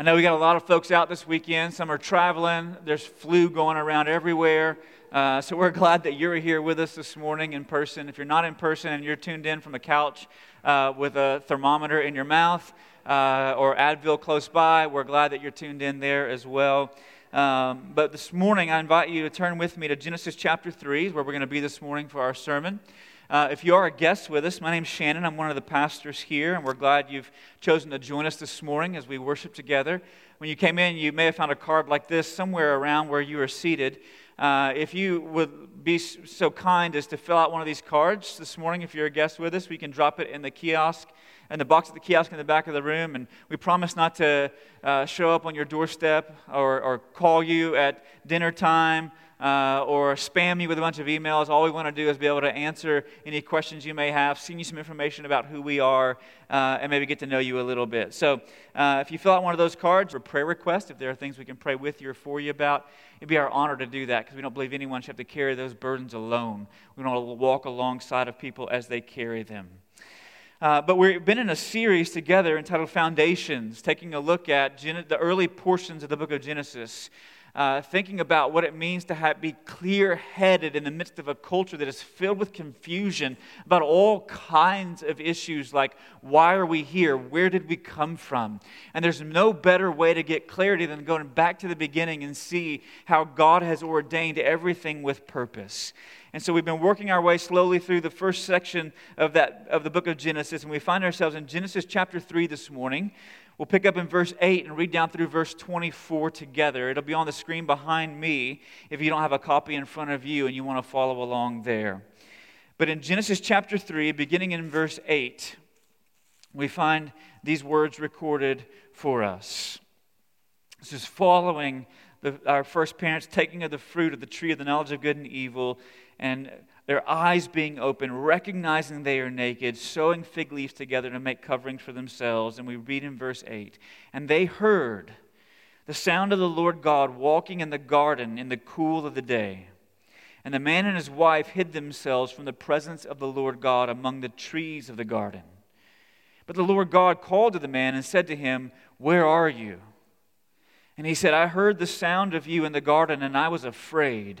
I know we got a lot of folks out this weekend. Some are traveling. There's flu going around everywhere. Uh, so we're glad that you're here with us this morning in person. If you're not in person and you're tuned in from a couch uh, with a thermometer in your mouth uh, or Advil close by, we're glad that you're tuned in there as well. Um, but this morning, I invite you to turn with me to Genesis chapter 3, where we're going to be this morning for our sermon. Uh, if you are a guest with us, my name's Shannon. I'm one of the pastors here, and we're glad you've chosen to join us this morning as we worship together. When you came in, you may have found a card like this somewhere around where you are seated. Uh, if you would be so kind as to fill out one of these cards this morning, if you're a guest with us, we can drop it in the kiosk, in the box at the kiosk in the back of the room. And we promise not to uh, show up on your doorstep or, or call you at dinner time uh, or spam you with a bunch of emails. All we want to do is be able to answer any questions you may have, send you some information about who we are, uh, and maybe get to know you a little bit. So uh, if you fill out one of those cards or prayer requests, if there are things we can pray with you or for you about, it'd be our honor to do that because we don't believe anyone should have to carry those burdens alone. We want to walk alongside of people as they carry them. Uh, but we've been in a series together entitled Foundations, taking a look at Gen- the early portions of the book of Genesis uh, thinking about what it means to have, be clear headed in the midst of a culture that is filled with confusion about all kinds of issues like why are we here? Where did we come from? And there's no better way to get clarity than going back to the beginning and see how God has ordained everything with purpose. And so we've been working our way slowly through the first section of that of the book of Genesis, and we find ourselves in Genesis chapter 3 this morning. We'll pick up in verse 8 and read down through verse 24 together. It'll be on the screen behind me if you don't have a copy in front of you and you want to follow along there. But in Genesis chapter 3, beginning in verse 8, we find these words recorded for us. This is following the, our first parents taking of the fruit of the tree of the knowledge of good and evil and their eyes being open, recognizing they are naked, sewing fig leaves together to make coverings for themselves. And we read in verse 8 And they heard the sound of the Lord God walking in the garden in the cool of the day. And the man and his wife hid themselves from the presence of the Lord God among the trees of the garden. But the Lord God called to the man and said to him, Where are you? And he said, I heard the sound of you in the garden, and I was afraid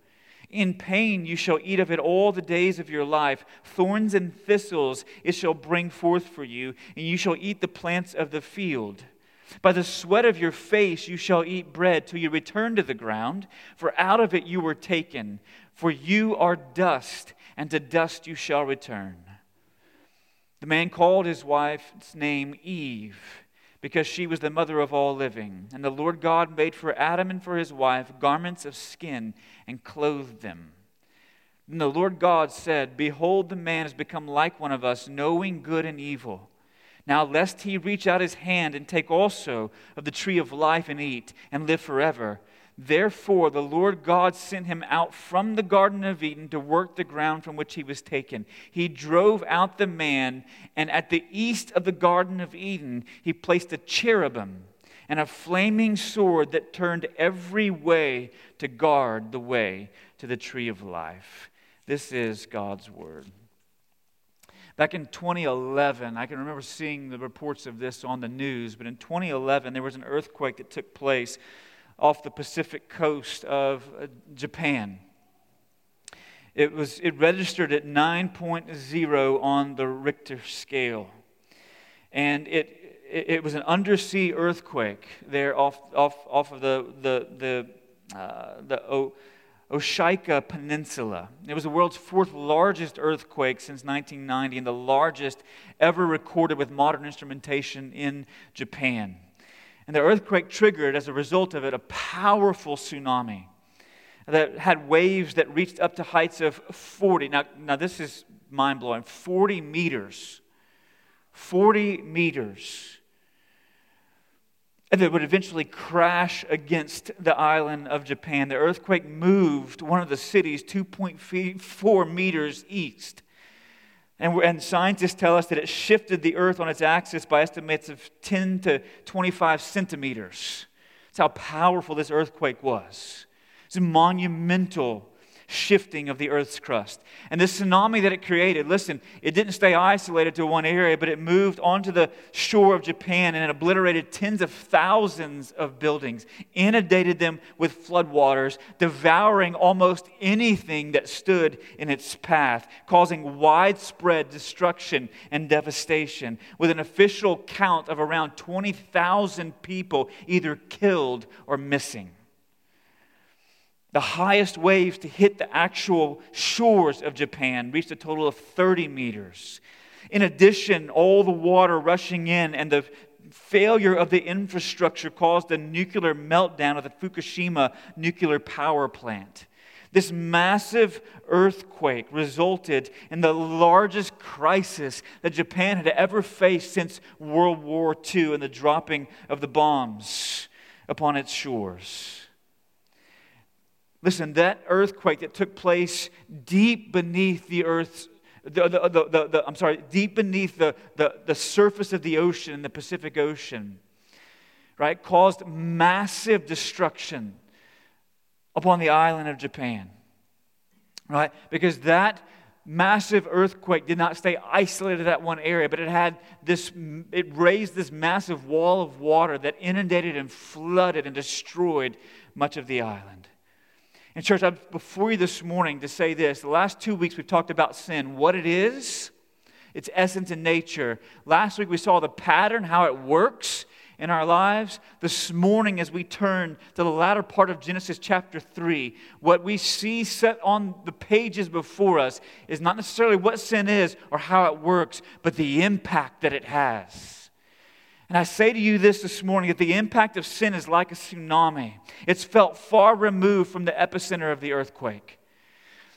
In pain you shall eat of it all the days of your life. Thorns and thistles it shall bring forth for you, and you shall eat the plants of the field. By the sweat of your face you shall eat bread till you return to the ground, for out of it you were taken. For you are dust, and to dust you shall return. The man called his wife's name Eve because she was the mother of all living. And the Lord God made for Adam and for his wife garments of skin and clothed them. And the Lord God said, Behold, the man has become like one of us, knowing good and evil. Now, lest he reach out his hand and take also of the tree of life and eat and live forever. Therefore, the Lord God sent him out from the Garden of Eden to work the ground from which he was taken. He drove out the man, and at the east of the Garden of Eden, he placed a cherubim and a flaming sword that turned every way to guard the way to the tree of life. This is God's word. Back in 2011, I can remember seeing the reports of this on the news, but in 2011, there was an earthquake that took place off the Pacific coast of uh, Japan. It, was, it registered at 9.0 on the Richter scale. And it, it, was an undersea earthquake there off, off, off of the, the, the, uh, the o, Oshika Peninsula. It was the world's fourth largest earthquake since 1990 and the largest ever recorded with modern instrumentation in Japan. And the earthquake triggered, as a result of it, a powerful tsunami that had waves that reached up to heights of 40. Now, now this is mind blowing 40 meters. 40 meters. And that would eventually crash against the island of Japan. The earthquake moved one of the cities 2.4 meters east. And, and, scientists tell us that it shifted the earth on its axis by estimates of 10 to 25 centimeters. That's how powerful this earthquake was. It's monumental shifting of the earth's crust. And this tsunami that it created, listen, it didn't stay isolated to one area, but it moved onto the shore of Japan and it obliterated tens of thousands of buildings, inundated them with floodwaters, devouring almost anything that stood in its path, causing widespread destruction and devastation, with an official count of around 20,000 people either killed or missing. The highest waves to hit the actual shores of Japan reached a total of 30 meters. In addition, all the water rushing in and the failure of the infrastructure caused a nuclear meltdown of the Fukushima nuclear power plant. This massive earthquake resulted in the largest crisis that Japan had ever faced since World War II and the dropping of the bombs upon its shores. Listen, that earthquake that took place deep beneath the earth's the, the, the, the, I'm sorry, deep beneath the, the, the surface of the ocean, in the Pacific Ocean, right, caused massive destruction upon the island of Japan, right? Because that massive earthquake did not stay isolated to that one area, but it had this, it raised this massive wall of water that inundated and flooded and destroyed much of the island. And, church, I'm before you this morning to say this. The last two weeks we've talked about sin, what it is, its essence and nature. Last week we saw the pattern, how it works in our lives. This morning, as we turn to the latter part of Genesis chapter 3, what we see set on the pages before us is not necessarily what sin is or how it works, but the impact that it has. And I say to you this this morning that the impact of sin is like a tsunami. It's felt far removed from the epicenter of the earthquake.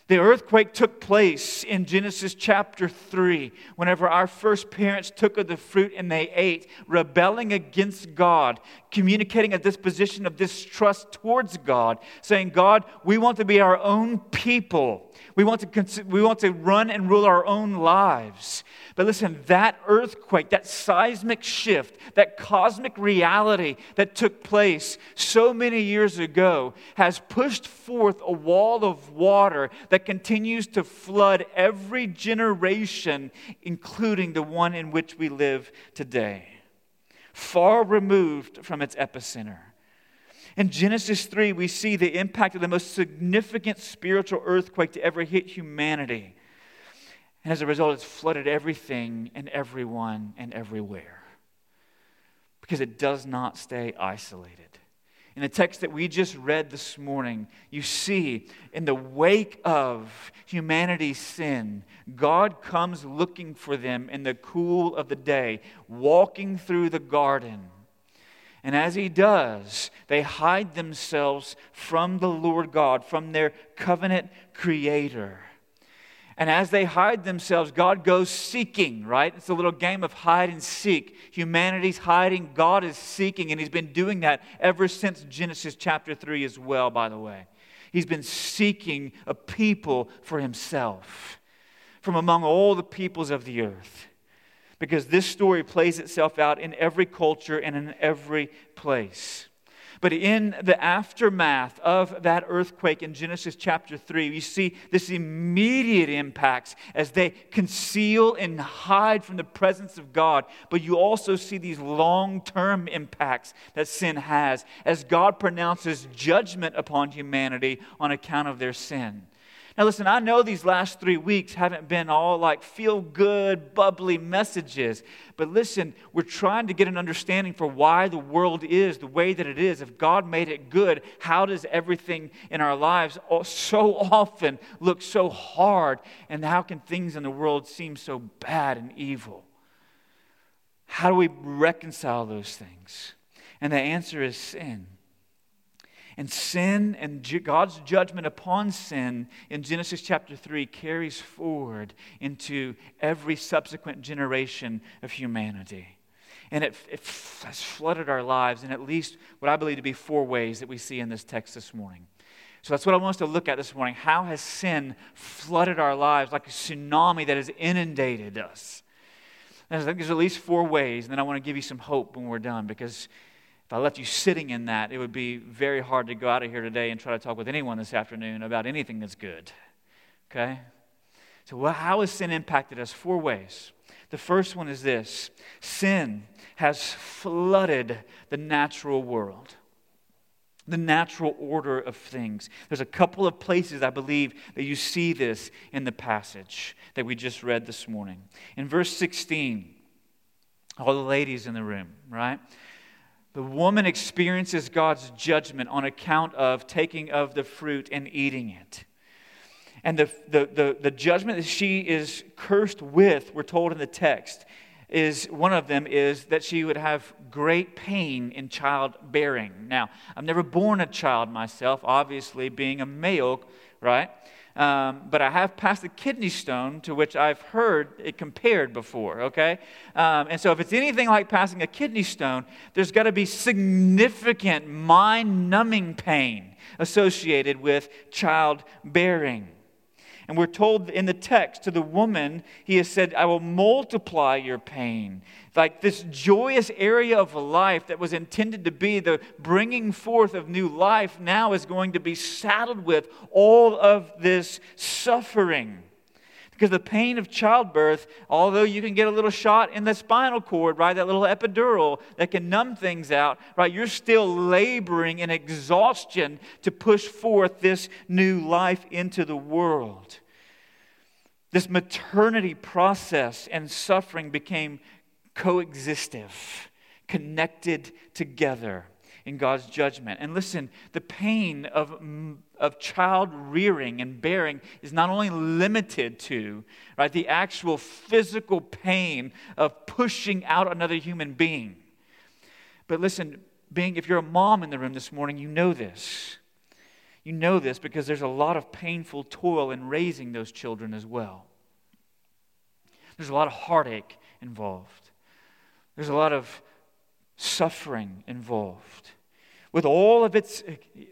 The earthquake took place in Genesis chapter 3, whenever our first parents took of the fruit and they ate, rebelling against God, communicating a disposition of distrust towards God, saying, God, we want to be our own people. We want to, we want to run and rule our own lives. But listen, that earthquake, that seismic shift, that cosmic reality that took place so many years ago has pushed forth a wall of water that continues to flood every generation, including the one in which we live today, far removed from its epicenter. In Genesis 3, we see the impact of the most significant spiritual earthquake to ever hit humanity. And as a result, it's flooded everything and everyone and everywhere because it does not stay isolated. In the text that we just read this morning, you see in the wake of humanity's sin, God comes looking for them in the cool of the day, walking through the garden. And as he does, they hide themselves from the Lord God, from their covenant creator. And as they hide themselves, God goes seeking, right? It's a little game of hide and seek. Humanity's hiding, God is seeking, and He's been doing that ever since Genesis chapter 3 as well, by the way. He's been seeking a people for Himself from among all the peoples of the earth. Because this story plays itself out in every culture and in every place. But in the aftermath of that earthquake in Genesis chapter 3, you see this immediate impacts as they conceal and hide from the presence of God. But you also see these long term impacts that sin has as God pronounces judgment upon humanity on account of their sin. Now, listen, I know these last three weeks haven't been all like feel good, bubbly messages, but listen, we're trying to get an understanding for why the world is the way that it is. If God made it good, how does everything in our lives so often look so hard? And how can things in the world seem so bad and evil? How do we reconcile those things? And the answer is sin. And sin and God's judgment upon sin in Genesis chapter 3 carries forward into every subsequent generation of humanity. And it, it has flooded our lives in at least what I believe to be four ways that we see in this text this morning. So that's what I want us to look at this morning. How has sin flooded our lives like a tsunami that has inundated us? And I think there's at least four ways, and then I want to give you some hope when we're done because if I left you sitting in that, it would be very hard to go out of here today and try to talk with anyone this afternoon about anything that's good. Okay? So, well, how has sin impacted us? Four ways. The first one is this sin has flooded the natural world, the natural order of things. There's a couple of places, I believe, that you see this in the passage that we just read this morning. In verse 16, all the ladies in the room, right? The woman experiences God's judgment on account of taking of the fruit and eating it. And the, the, the, the, judgment that she is cursed with, we're told in the text, is one of them is that she would have great pain in childbearing. Now, I've never born a child myself, obviously, being a male, right? Um, but I have passed a kidney stone to which I've heard it compared before, okay? Um, and so if it's anything like passing a kidney stone, there's got to be significant mind numbing pain associated with childbearing. And we're told in the text to the woman, he has said, I will multiply your pain. Like this joyous area of life that was intended to be the bringing forth of new life now is going to be saddled with all of this suffering. Because the pain of childbirth, although you can get a little shot in the spinal cord, right, that little epidural that can numb things out, right, you're still laboring in exhaustion to push forth this new life into the world. This maternity process and suffering became coexistive, connected together in God's judgment. And listen, the pain of, of child rearing and bearing is not only limited to right, the actual physical pain of pushing out another human being. But listen, being if you're a mom in the room this morning, you know this. You know this because there's a lot of painful toil in raising those children as well. There's a lot of heartache involved. There's a lot of suffering involved. With all of its,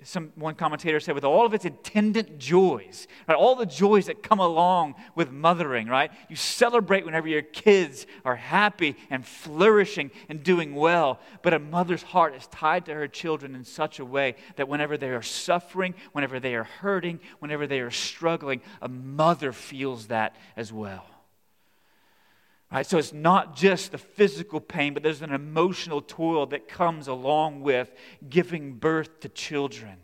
some one commentator said, with all of its attendant joys, right? All the joys that come along with mothering, right? You celebrate whenever your kids are happy and flourishing and doing well. But a mother's heart is tied to her children in such a way that whenever they are suffering, whenever they are hurting, whenever they are struggling, a mother feels that as well. Right, so it's not just the physical pain, but there's an emotional toil that comes along with giving birth to children.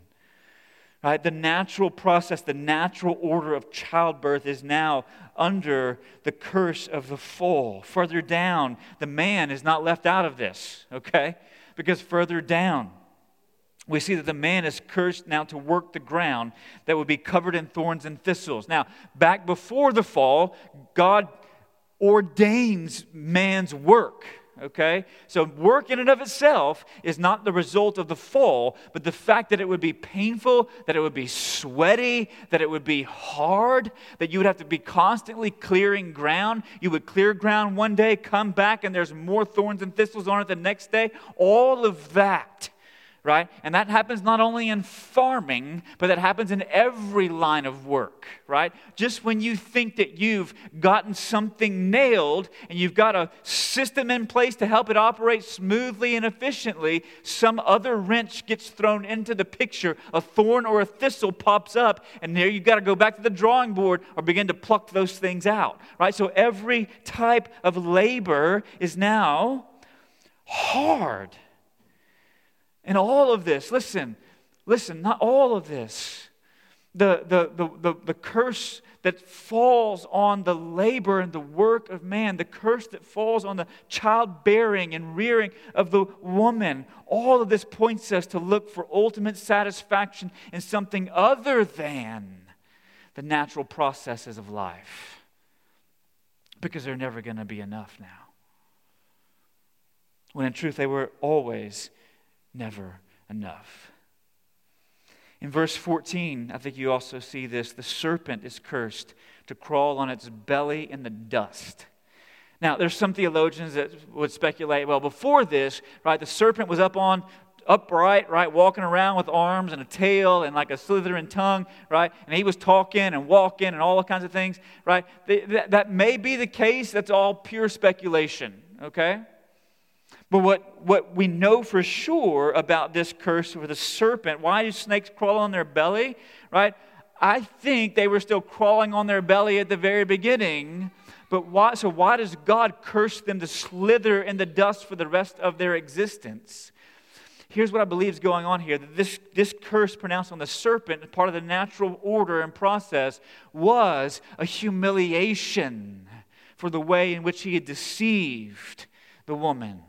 Right? The natural process, the natural order of childbirth is now under the curse of the fall. Further down, the man is not left out of this, okay? Because further down, we see that the man is cursed now to work the ground that would be covered in thorns and thistles. Now, back before the fall, God ordains man's work. Okay? So, work in and of itself is not the result of the fall, but the fact that it would be painful, that it would be sweaty, that it would be hard, that you would have to be constantly clearing ground. You would clear ground one day, come back, and there's more thorns and thistles on it the next day. All of that, right? And that happens not only in farming, but that happens in every line of work, right? Just when you think that you've gotten something nailed and you've got a system in place to help it operate smoothly and efficiently, some other wrench gets thrown into the picture. A thorn or a thistle pops up, and there you've got to go back to the drawing board or begin to pluck those things out, right? So every type of labor is now hard and all of this, listen, listen, not all of this. The, the, the, the, the curse that falls on the labor and the work of man, the curse that falls on the childbearing and rearing of the woman, all of this points us to look for ultimate satisfaction in something other than the natural processes of life. Because they're never going to be enough now. When in truth, they were always never enough. In verse 14, I think you also see this the serpent is cursed to crawl on its belly in the dust. Now, there's some theologians that would speculate, well, before this, right, the serpent was up on upright, right, walking around with arms and a tail and like a slithering tongue, right? And he was talking and walking and all kinds of things, right? That, may be the case. That's all pure speculation, okay? But what, what we know for sure about this curse with the serpent, why do snakes crawl on their belly? Right? I think they were still crawling on their belly at the very beginning. But why, so why does God curse them to slither in the dust for the rest of their existence? Here's what I believe is going on here. This, this curse pronounced on the serpent, part of the natural order and process, was a humiliation for the way in which he had deceived the woman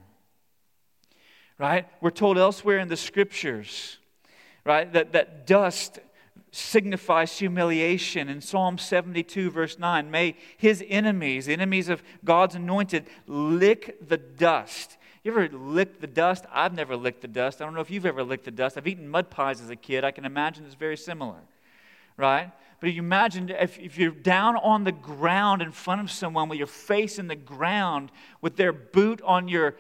right? We're told elsewhere in the scriptures, right, that, that dust signifies humiliation. In Psalm 72, verse 9, may his enemies, enemies of God's anointed, lick the dust. You ever licked the dust? I've never licked the dust. I don't know if you've ever licked the dust. I've eaten mud pies as a kid. I can imagine it's very similar, right? But you imagine if, if you're down on the ground in front of someone with your face in the ground, with their boot on your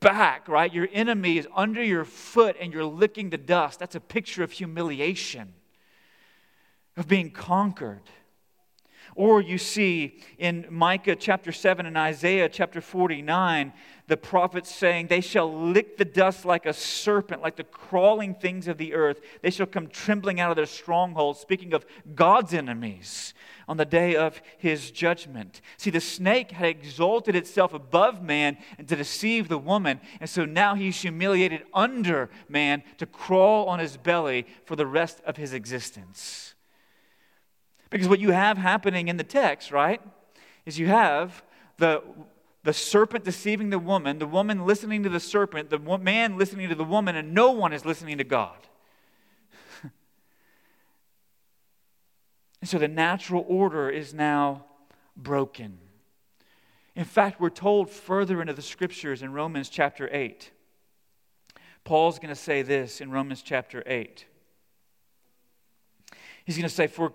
back, right? Your enemy is under your foot and you're licking the dust. That's a picture of humiliation, of being conquered. Or you see in Micah chapter 7 and Isaiah chapter 49, the prophets saying, They shall lick the dust like a serpent, like the crawling things of the earth. They shall come trembling out of their strongholds, speaking of God's enemies on the day of his judgment. See, the snake had exalted itself above man and to deceive the woman, and so now he's humiliated under man to crawl on his belly for the rest of his existence. Because what you have happening in the text, right, is you have the the serpent deceiving the woman, the woman listening to the serpent, the man listening to the woman, and no one is listening to God. and so the natural order is now broken. In fact, we're told further into the scriptures in Romans chapter 8. Paul's going to say this in Romans chapter 8. He's going to say, For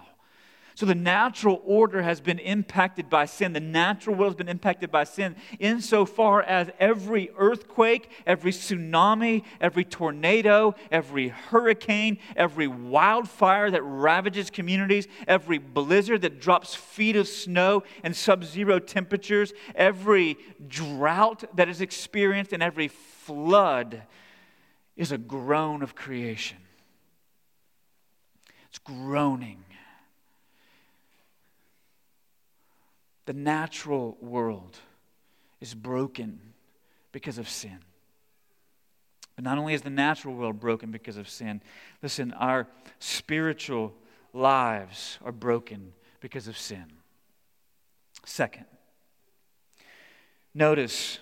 So the natural order has been impacted by sin. The natural world has been impacted by sin insofar as every earthquake, every tsunami, every tornado, every hurricane, every wildfire that ravages communities, every blizzard that drops feet of snow and sub zero temperatures, every drought that is experienced, and every flood is a groan of creation. It's groaning the natural world is broken because of sin. But not only is the natural world broken because of sin, listen, our spiritual lives are broken because of sin. Second, notice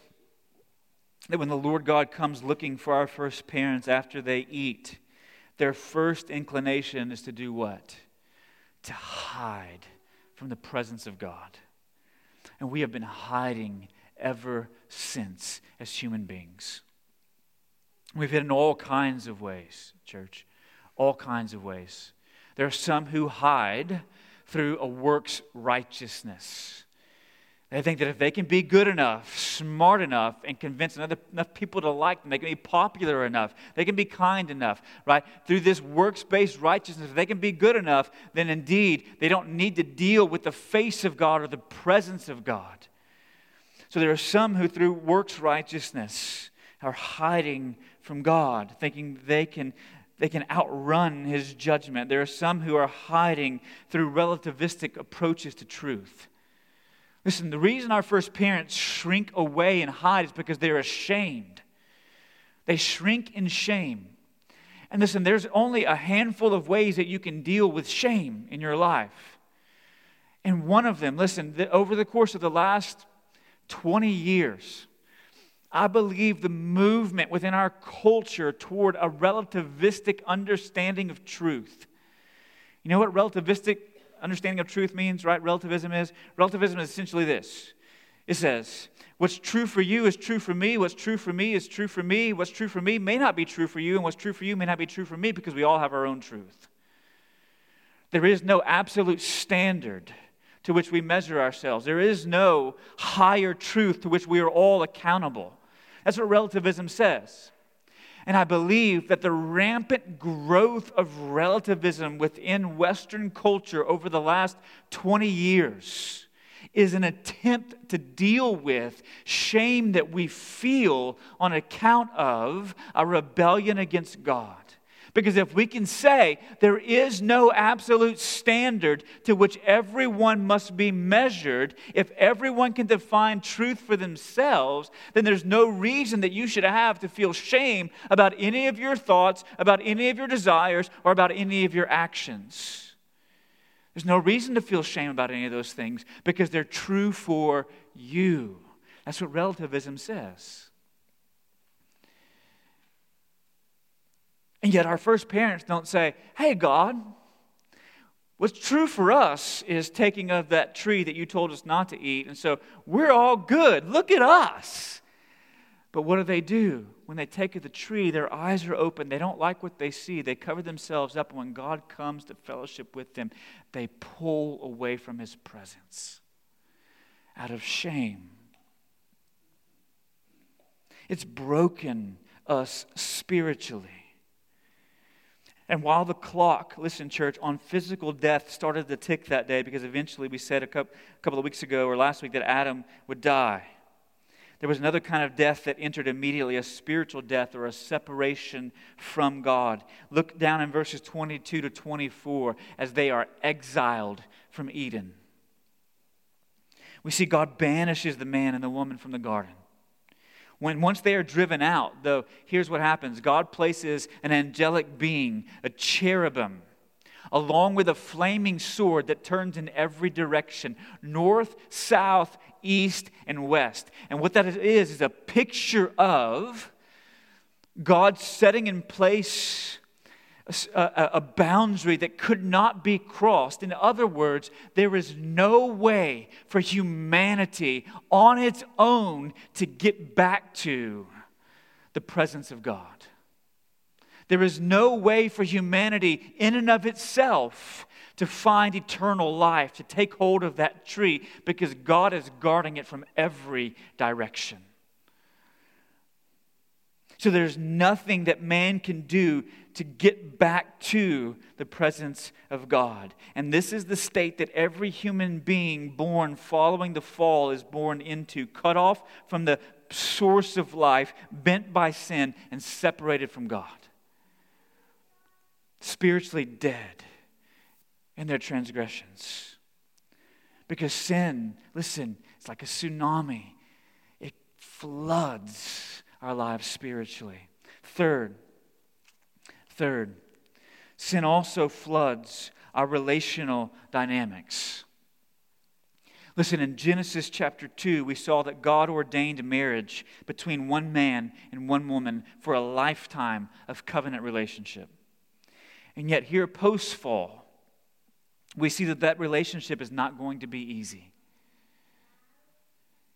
that when the Lord God comes looking for our first parents after they eat, their first inclination is to do what? to hide from the presence of God. And we have been hiding ever since as human beings. We've hid in all kinds of ways, church, all kinds of ways. There are some who hide through a works righteousness. They think that if they can be good enough, smart enough, and convince enough, enough people to like them, they can be popular enough, they can be kind enough, right? Through this works based righteousness, if they can be good enough, then indeed they don't need to deal with the face of God or the presence of God. So there are some who, through works righteousness, are hiding from God, thinking they can, they can outrun his judgment. There are some who are hiding through relativistic approaches to truth. Listen, the reason our first parents shrink away and hide is because they're ashamed. They shrink in shame. And listen, there's only a handful of ways that you can deal with shame in your life. And one of them, listen, the, over the course of the last 20 years, I believe the movement within our culture toward a relativistic understanding of truth. You know what relativistic understanding of truth means, right? Relativism is? Relativism is essentially this it says, What's true for you is true for me. What's true for me is true for me. What's true for me may not be true for you, and what's true for you may not be true for me because we all have our own truth. There is no absolute standard to which we measure ourselves, there is no higher truth to which we are all accountable. That's what relativism says. And I believe that the rampant growth of relativism within Western culture over the last 20 years is an attempt to deal with shame that we feel on account of a rebellion against God. Because if we can say there is no absolute standard to which everyone must be measured, if everyone can define truth for themselves, then there's no reason that you should have to feel shame about any of your thoughts, about any of your desires, or about any of your actions. There's no reason to feel shame about any of those things because they're true for you. That's what relativism says. And yet, our first parents don't say, Hey, God, what's true for us is taking of that tree that you told us not to eat. And so we're all good. Look at us. But what do they do? When they take of the tree, their eyes are open. They don't like what they see. They cover themselves up. And when God comes to fellowship with them, they pull away from his presence out of shame. It's broken us spiritually. And while the clock, listen, church, on physical death started to tick that day, because eventually we said a couple of weeks ago or last week that Adam would die, there was another kind of death that entered immediately a spiritual death or a separation from God. Look down in verses 22 to 24 as they are exiled from Eden. We see God banishes the man and the woman from the garden. When once they are driven out, though, here's what happens God places an angelic being, a cherubim, along with a flaming sword that turns in every direction north, south, east, and west. And what that is, is a picture of God setting in place a, a, boundary that could not be crossed. In other words, there is no way for humanity on its own to get back to the presence of God. There is no way for humanity in and of itself to find eternal life, to take hold of that tree, because God is guarding it from every direction. So there's nothing that man can do to get back to the presence of God. And this is the state that every human being born following the fall is born into, cut off from the source of life, bent by sin, and separated from God. Spiritually dead in their transgressions. Because sin, listen, it's like a tsunami, it floods our lives spiritually. Third, third, sin also floods our relational dynamics. Listen, in Genesis chapter 2, we saw that God ordained marriage between one man and one woman for a lifetime of covenant relationship. And yet, here post fall, we see that that relationship is not going to be easy.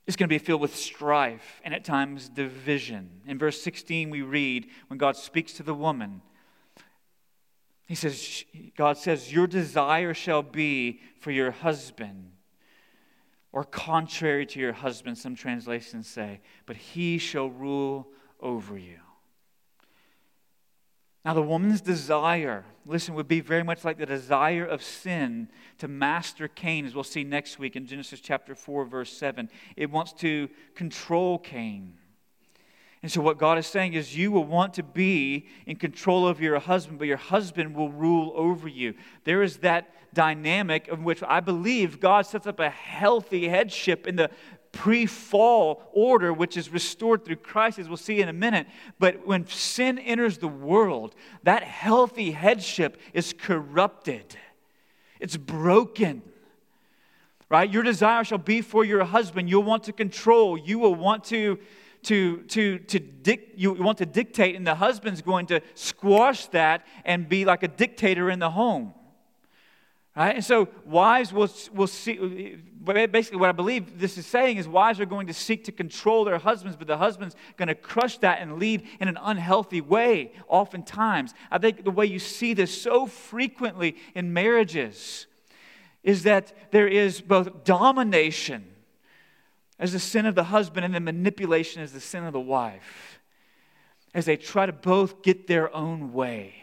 It's going to be filled with strife and at times division. In verse 16, we read when God speaks to the woman, He says, God says, Your desire shall be for your husband, or contrary to your husband, some translations say, but he shall rule over you. Now, the woman's desire, listen, would be very much like the desire of sin to master Cain, as we'll see next week in Genesis chapter 4, verse 7. It wants to control Cain. And so, what God is saying is, you will want to be in control of your husband, but your husband will rule over you. There is that dynamic of which I believe God sets up a healthy headship in the pre fall order, which is restored through Christ, as we'll see in a minute. But when sin enters the world, that healthy headship is corrupted, it's broken. Right? Your desire shall be for your husband. You'll want to control. You will want to to, to, to dic- you want to dictate, and the husband's going to squash that and be like a dictator in the home. Right? And so wives will, will see, basically what I believe this is saying is wives are going to seek to control their husbands, but the husband's going to crush that and lead in an unhealthy way, oftentimes. I think the way you see this so frequently in marriages is that there is both domination as the sin of the husband and then manipulation as the sin of the wife, as they try to both get their own way.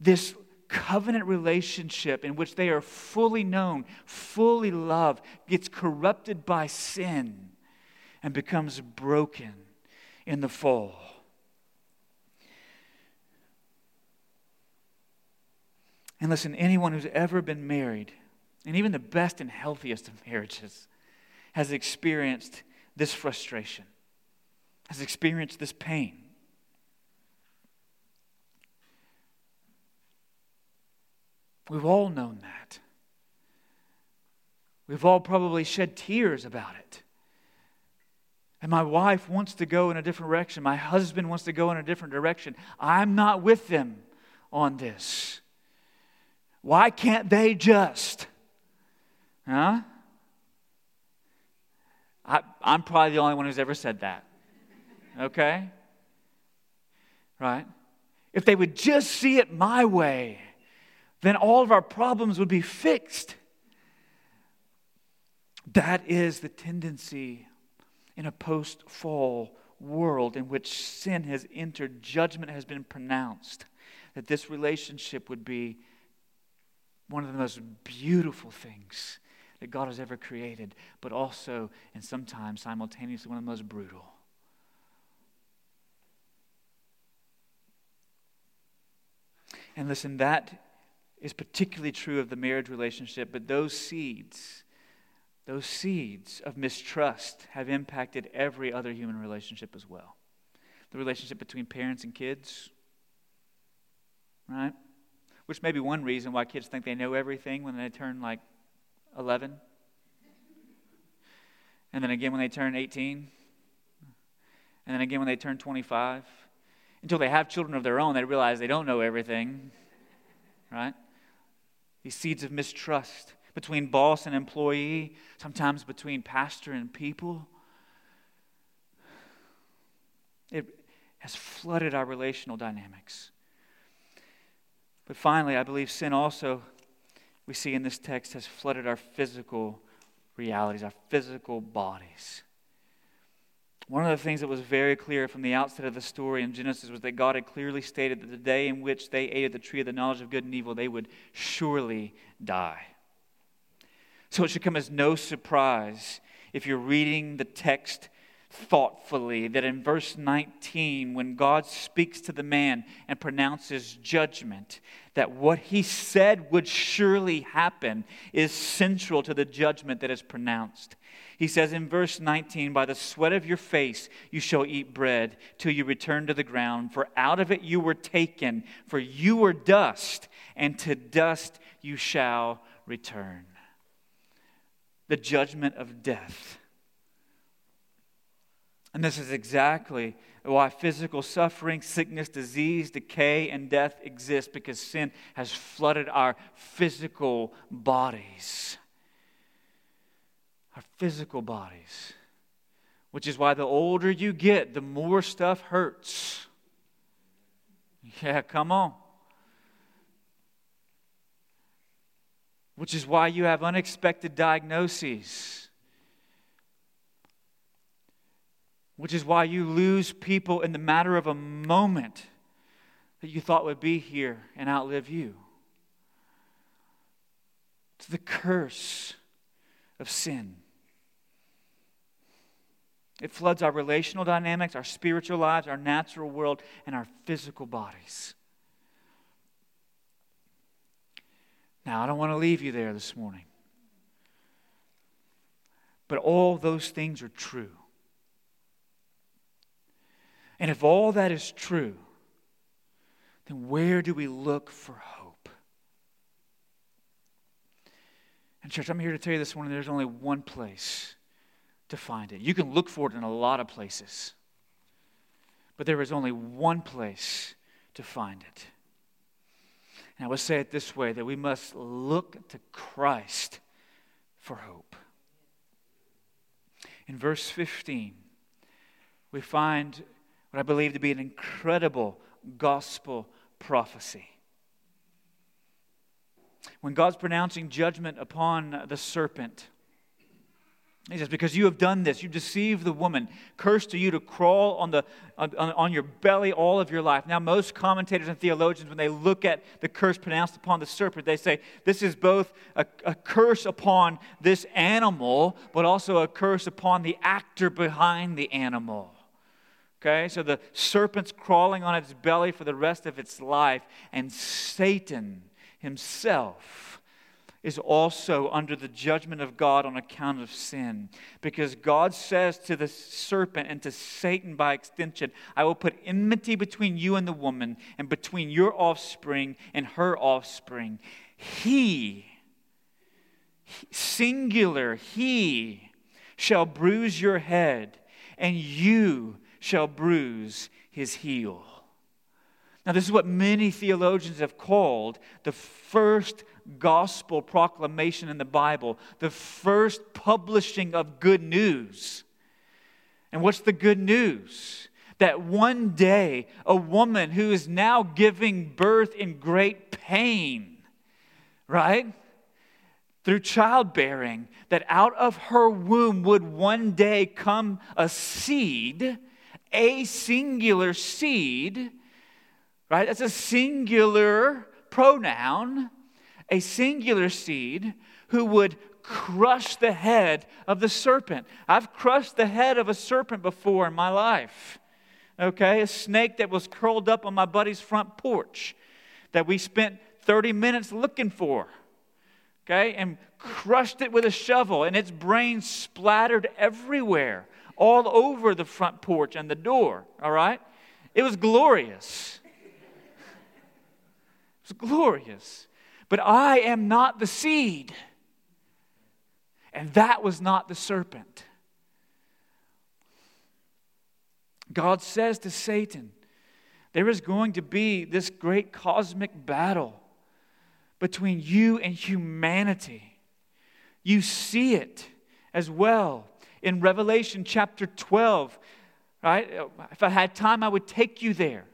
This covenant relationship in which they are fully known, fully loved, gets corrupted by sin and becomes broken in the fall. And listen, anyone who's ever been married, and even the best and healthiest of marriages, has experienced this frustration, has experienced this pain. We've all known that. We've all probably shed tears about it. And my wife wants to go in a different direction. My husband wants to go in a different direction. I'm not with them on this. Why can't they just? Huh? I, I'm probably the only one who's ever said that. Okay? Right? If they would just see it my way then all of our problems would be fixed. That is the tendency in a post fall world in which sin has entered, judgment has been pronounced, that this relationship would be one of the most beautiful things that God has ever created, but also, and sometimes simultaneously, one of the most brutal. And listen, that is particularly true of the marriage relationship, but those seeds, those seeds of mistrust have impacted every other human relationship as well. The relationship between parents and kids, right? Which may be one reason why kids think they know everything when they turn like 11. And then again when they turn 18. And then again when they turn 25. Until they have children of their own, they realize they don't know everything, right? These seeds of mistrust between boss and employee, sometimes between pastor and people. It has flooded our relational dynamics. But finally, I believe sin also, we see in this text, has flooded our physical realities, our physical bodies. One of the things that was very clear from the outset of the story in Genesis was that God had clearly stated that the day in which they ate of the tree of the knowledge of good and evil, they would surely die. So it should come as no surprise if you're reading the text thoughtfully that in verse 19, when God speaks to the man and pronounces judgment, that what he said would surely happen is central to the judgment that is pronounced. He says in verse 19, By the sweat of your face you shall eat bread till you return to the ground, for out of it you were taken, for you were dust, and to dust you shall return. The judgment of death And this is exactly why physical suffering, sickness, disease, decay, and death exist because sin has flooded our physical bodies. Our physical bodies. Which is why the older you get, the more stuff hurts. Yeah, come on. Which is why you have unexpected diagnoses which is why you lose people in the matter of a moment that you thought would be here and outlive you. It's the curse of sin. It floods our relational dynamics, our spiritual lives, our natural world, and our physical bodies. Now, I don't want to leave you there this morning. But all those things are true. And if all that is true, then where do we look for hope? And, church, I'm here to tell you this morning there's only one place to find it. You can look for it in a lot of places, but there is only one place to find it. And I will say it this way that we must look to Christ for hope. In verse 15, we find what I believe to be an incredible gospel prophecy. When God's pronouncing judgment upon the serpent, he says, Because you have done this, you deceived the woman, cursed to you to crawl on, the, on, on, your belly all of your life. Now, most commentators and theologians, when they look at the curse pronounced upon the serpent, they say this is both a, a curse upon this animal, but also a curse upon the actor behind the animal. Okay, so the serpent's crawling on its belly for the rest of its life, and Satan himself is also under the judgment of God on account of sin. Because God says to the serpent and to Satan by extension, I will put enmity between you and the woman, and between your offspring and her offspring. He, singular, he shall bruise your head, and you shall bruise his heel. Now, this is what many theologians have called the first gospel proclamation in the Bible, the first publishing of good news. And what's the good news? That one day a woman who is now giving birth in great pain, right? Through childbearing, that out of her womb would one day come a seed a singular seed, right? That's a singular pronoun, a singular seed who would crush the head of the serpent. I've crushed the head of a serpent before in my life. Okay, a snake that was curled up on my buddy's front porch that we spent 30 minutes looking for. Okay, and crushed it with a shovel, and its brain splattered everywhere all over the front porch and the door, all right? It was glorious. It was glorious. But I am not the seed. And that was not the serpent. God says to Satan, there is going to be this great cosmic battle between you and humanity. You see it as well in Revelation chapter 12. Right? If I had time, I would take you there.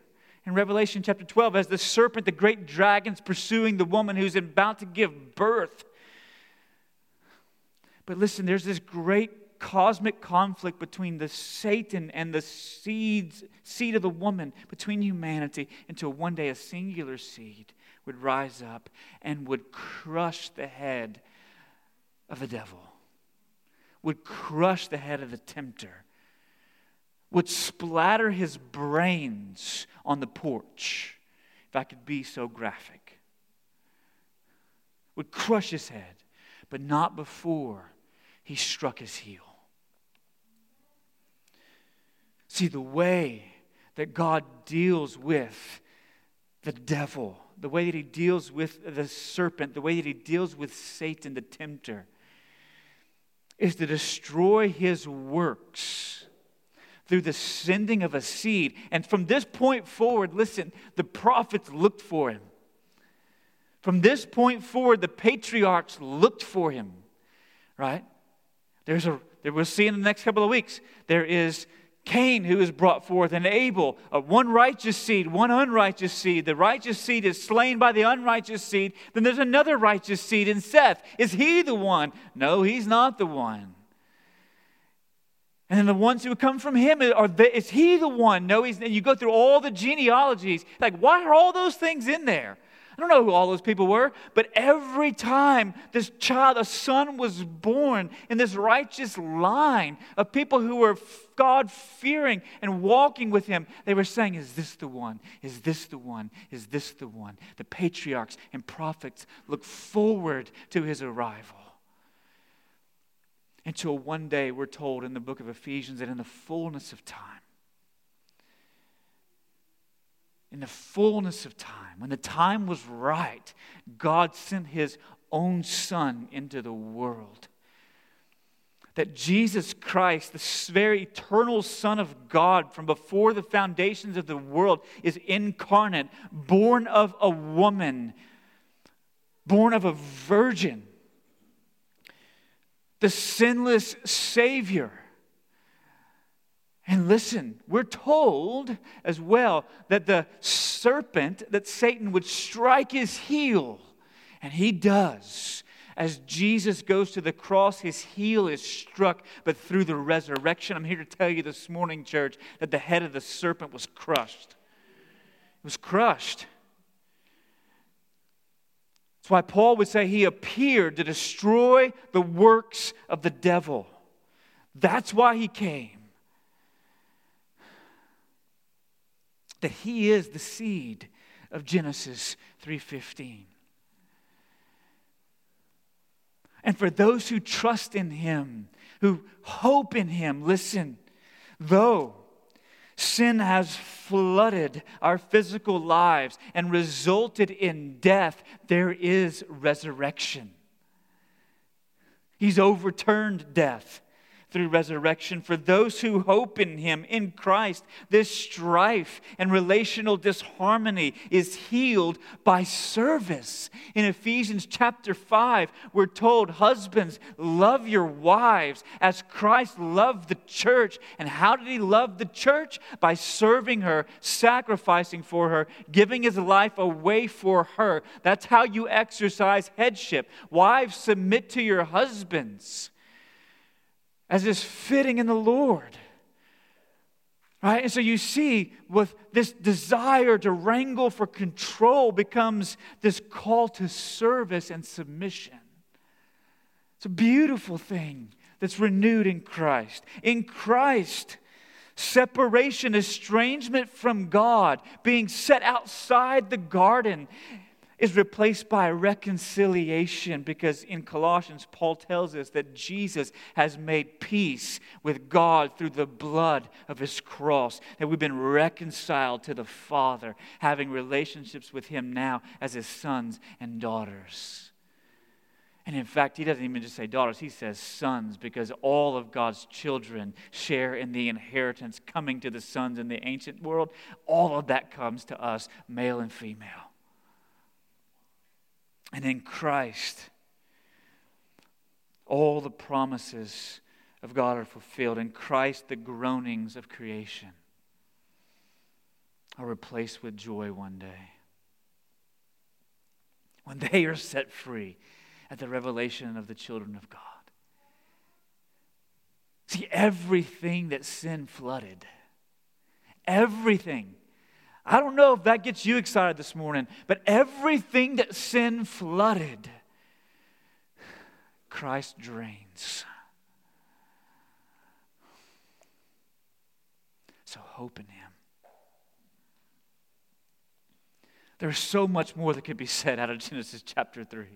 In Revelation chapter 12, as the serpent, the great dragon's pursuing the woman who's about to give birth. But listen, there's this great cosmic conflict between the Satan and the seeds, seed of the woman, between humanity, until one day a singular seed would rise up and would crush the head of the devil would crush the head of the tempter, would splatter his brains on the porch, if I could be so graphic, would crush his head, but not before he struck his heel. See, the way that God deals with the devil, the way that he deals with the serpent, the way that he deals with Satan, the tempter, is to destroy his works. through the sending of a seed. And from this point forward, listen, the prophets looked for him. From this point forward, the patriarchs looked for him, right? There's a, we'll see in the next couple of weeks, there is Cain who is brought forth, and Abel, uh, one righteous seed, one unrighteous seed. The righteous seed is slain by the unrighteous seed. Then there's another righteous seed in Seth. Is he the one? No, he's not the one. And then the ones who come from him, are the, is he the one? No, he's, and you go through all the genealogies. Like, why are all those things in there? I don't know who all those people were, but every time this child, a son, was born in this righteous line of people who were God fearing and walking with him, they were saying, Is this the one? Is this the one? Is this the one? The patriarchs and prophets look forward to his arrival. Until one day, we're told in the book of Ephesians that in the fullness of time, in the fullness of time, when the time was right, God sent his own Son into the world. That Jesus Christ, the very eternal Son of God from before the foundations of the world, is incarnate, born of a woman, born of a virgin, the sinless Savior and listen, we're told as well that the serpent, that Satan would strike his heel, and he does. As Jesus goes to the cross, his heel is struck, but through the resurrection, I'm here to tell you this morning, church, that the head of the serpent was crushed. It was crushed. That's why Paul would say he appeared to destroy the works of the devil. That's why he came. That he is the seed of Genesis 3:15. And for those who trust in him, who hope in him, listen, though sin has flooded our physical lives and resulted in death, there is resurrection. He's overturned death through resurrection. For those who hope in Him, in Christ, this strife and relational disharmony is healed by service. In Ephesians chapter 5, we're told, Husbands, love your wives as Christ loved the church. And how did He love the church? By serving her, sacrificing for her, giving His life away for her. That's how you exercise headship. Wives, submit to your husbands as is fitting in the Lord. Right? And so you see, with this desire to wrangle for control becomes this call to service and submission. It's a beautiful thing that's renewed in Christ. In Christ, separation, estrangement from God, being set outside the garden, is replaced by reconciliation because in Colossians, Paul tells us that Jesus has made peace with God through the blood of his cross, that we've been reconciled to the Father, having relationships with him now as his sons and daughters. And in fact, he doesn't even just say daughters, he says sons, because all of God's children share in the inheritance coming to the sons in the ancient world. All of that comes to us, male and female. And in Christ, all the promises of God are fulfilled. In Christ, the groanings of creation are replaced with joy one day. When they are set free at the revelation of the children of God. See, everything that sin flooded, everything I don't know if that gets you excited this morning, but everything that sin flooded, Christ drains. So hope in Him. There's so much more that could be said out of Genesis chapter 3.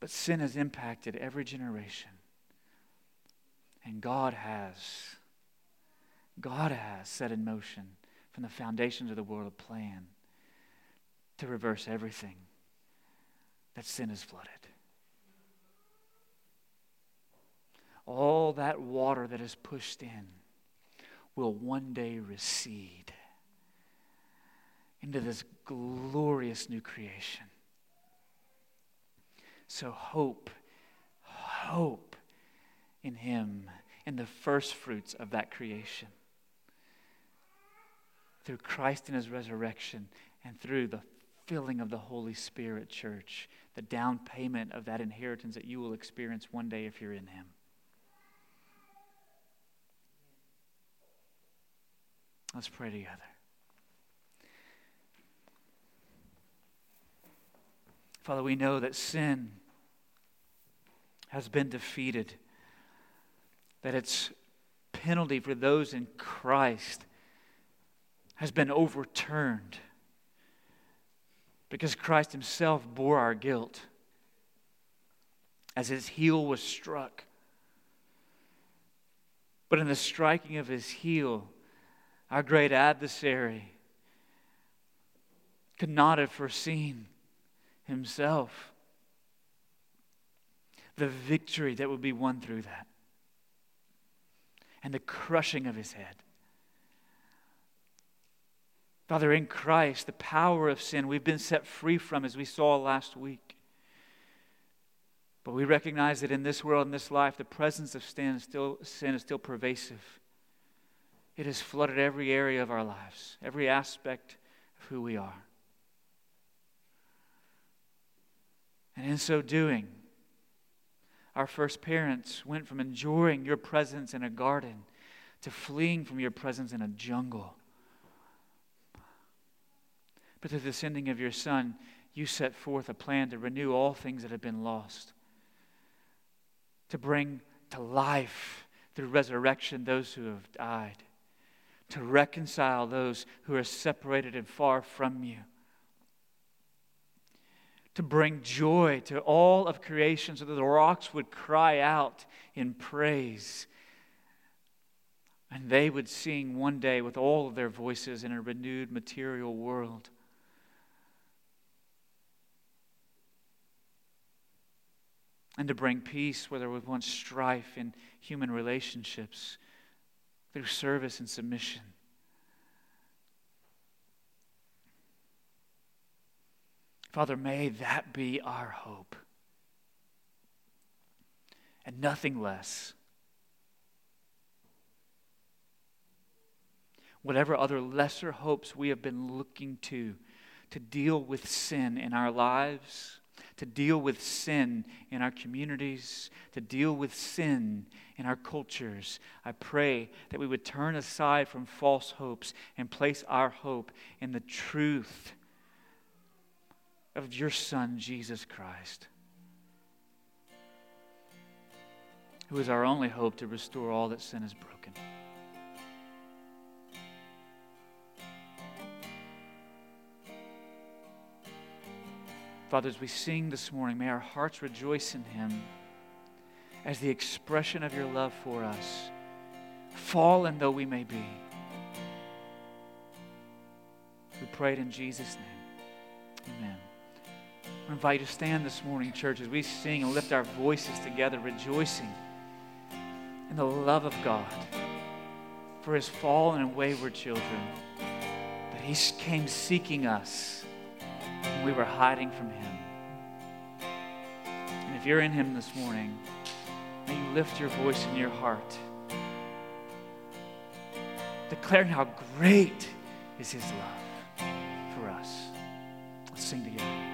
But sin has impacted every generation. And God has, God has set in motion from the foundations of the world a plan to reverse everything that sin has flooded. all that water that is pushed in will one day recede into this glorious new creation. So, hope, hope in Him, in the first fruits of that creation. Through Christ and His resurrection, and through the filling of the Holy Spirit, church, the down payment of that inheritance that you will experience one day if you're in Him. Let's pray together. Father, we know that sin has been defeated, that its penalty for those in Christ has been overturned because Christ Himself bore our guilt as His heel was struck. But in the striking of His heel, our great adversary could not have foreseen himself the victory that would be won through that and the crushing of his head. Father, in Christ, the power of sin we've been set free from, as we saw last week. But we recognize that in this world, in this life, the presence of sin is still, sin is still pervasive. It has flooded every area of our lives, every aspect of who we are. And in so doing, our first parents went from enjoying your presence in a garden to fleeing from your presence in a jungle. But through the sending of your Son, you set forth a plan to renew all things that have been lost, to bring to life through resurrection those who have died to reconcile those who are separated and far from you, to bring joy to all of creation so that the rocks would cry out in praise. And they would sing one day with all of their voices in a renewed material world. And to bring peace where there was once strife in human relationships through service and submission. Father, may that be our hope and nothing less. Whatever other lesser hopes we have been looking to to deal with sin in our lives to deal with sin in our communities, to deal with sin in our cultures. I pray that we would turn aside from false hopes and place our hope in the truth of your Son, Jesus Christ, who is our only hope to restore all that sin has broken. Father, as we sing this morning, may our hearts rejoice in Him as the expression of your love for us, fallen though we may be. We prayed in Jesus' name. I invite you to stand this morning, church, as we sing and lift our voices together, rejoicing in the love of God for His fallen and wayward children, that He came seeking us when we were hiding from Him. And if you're in Him this morning, may you lift your voice in your heart, declaring how great is His love for us. Let's sing together.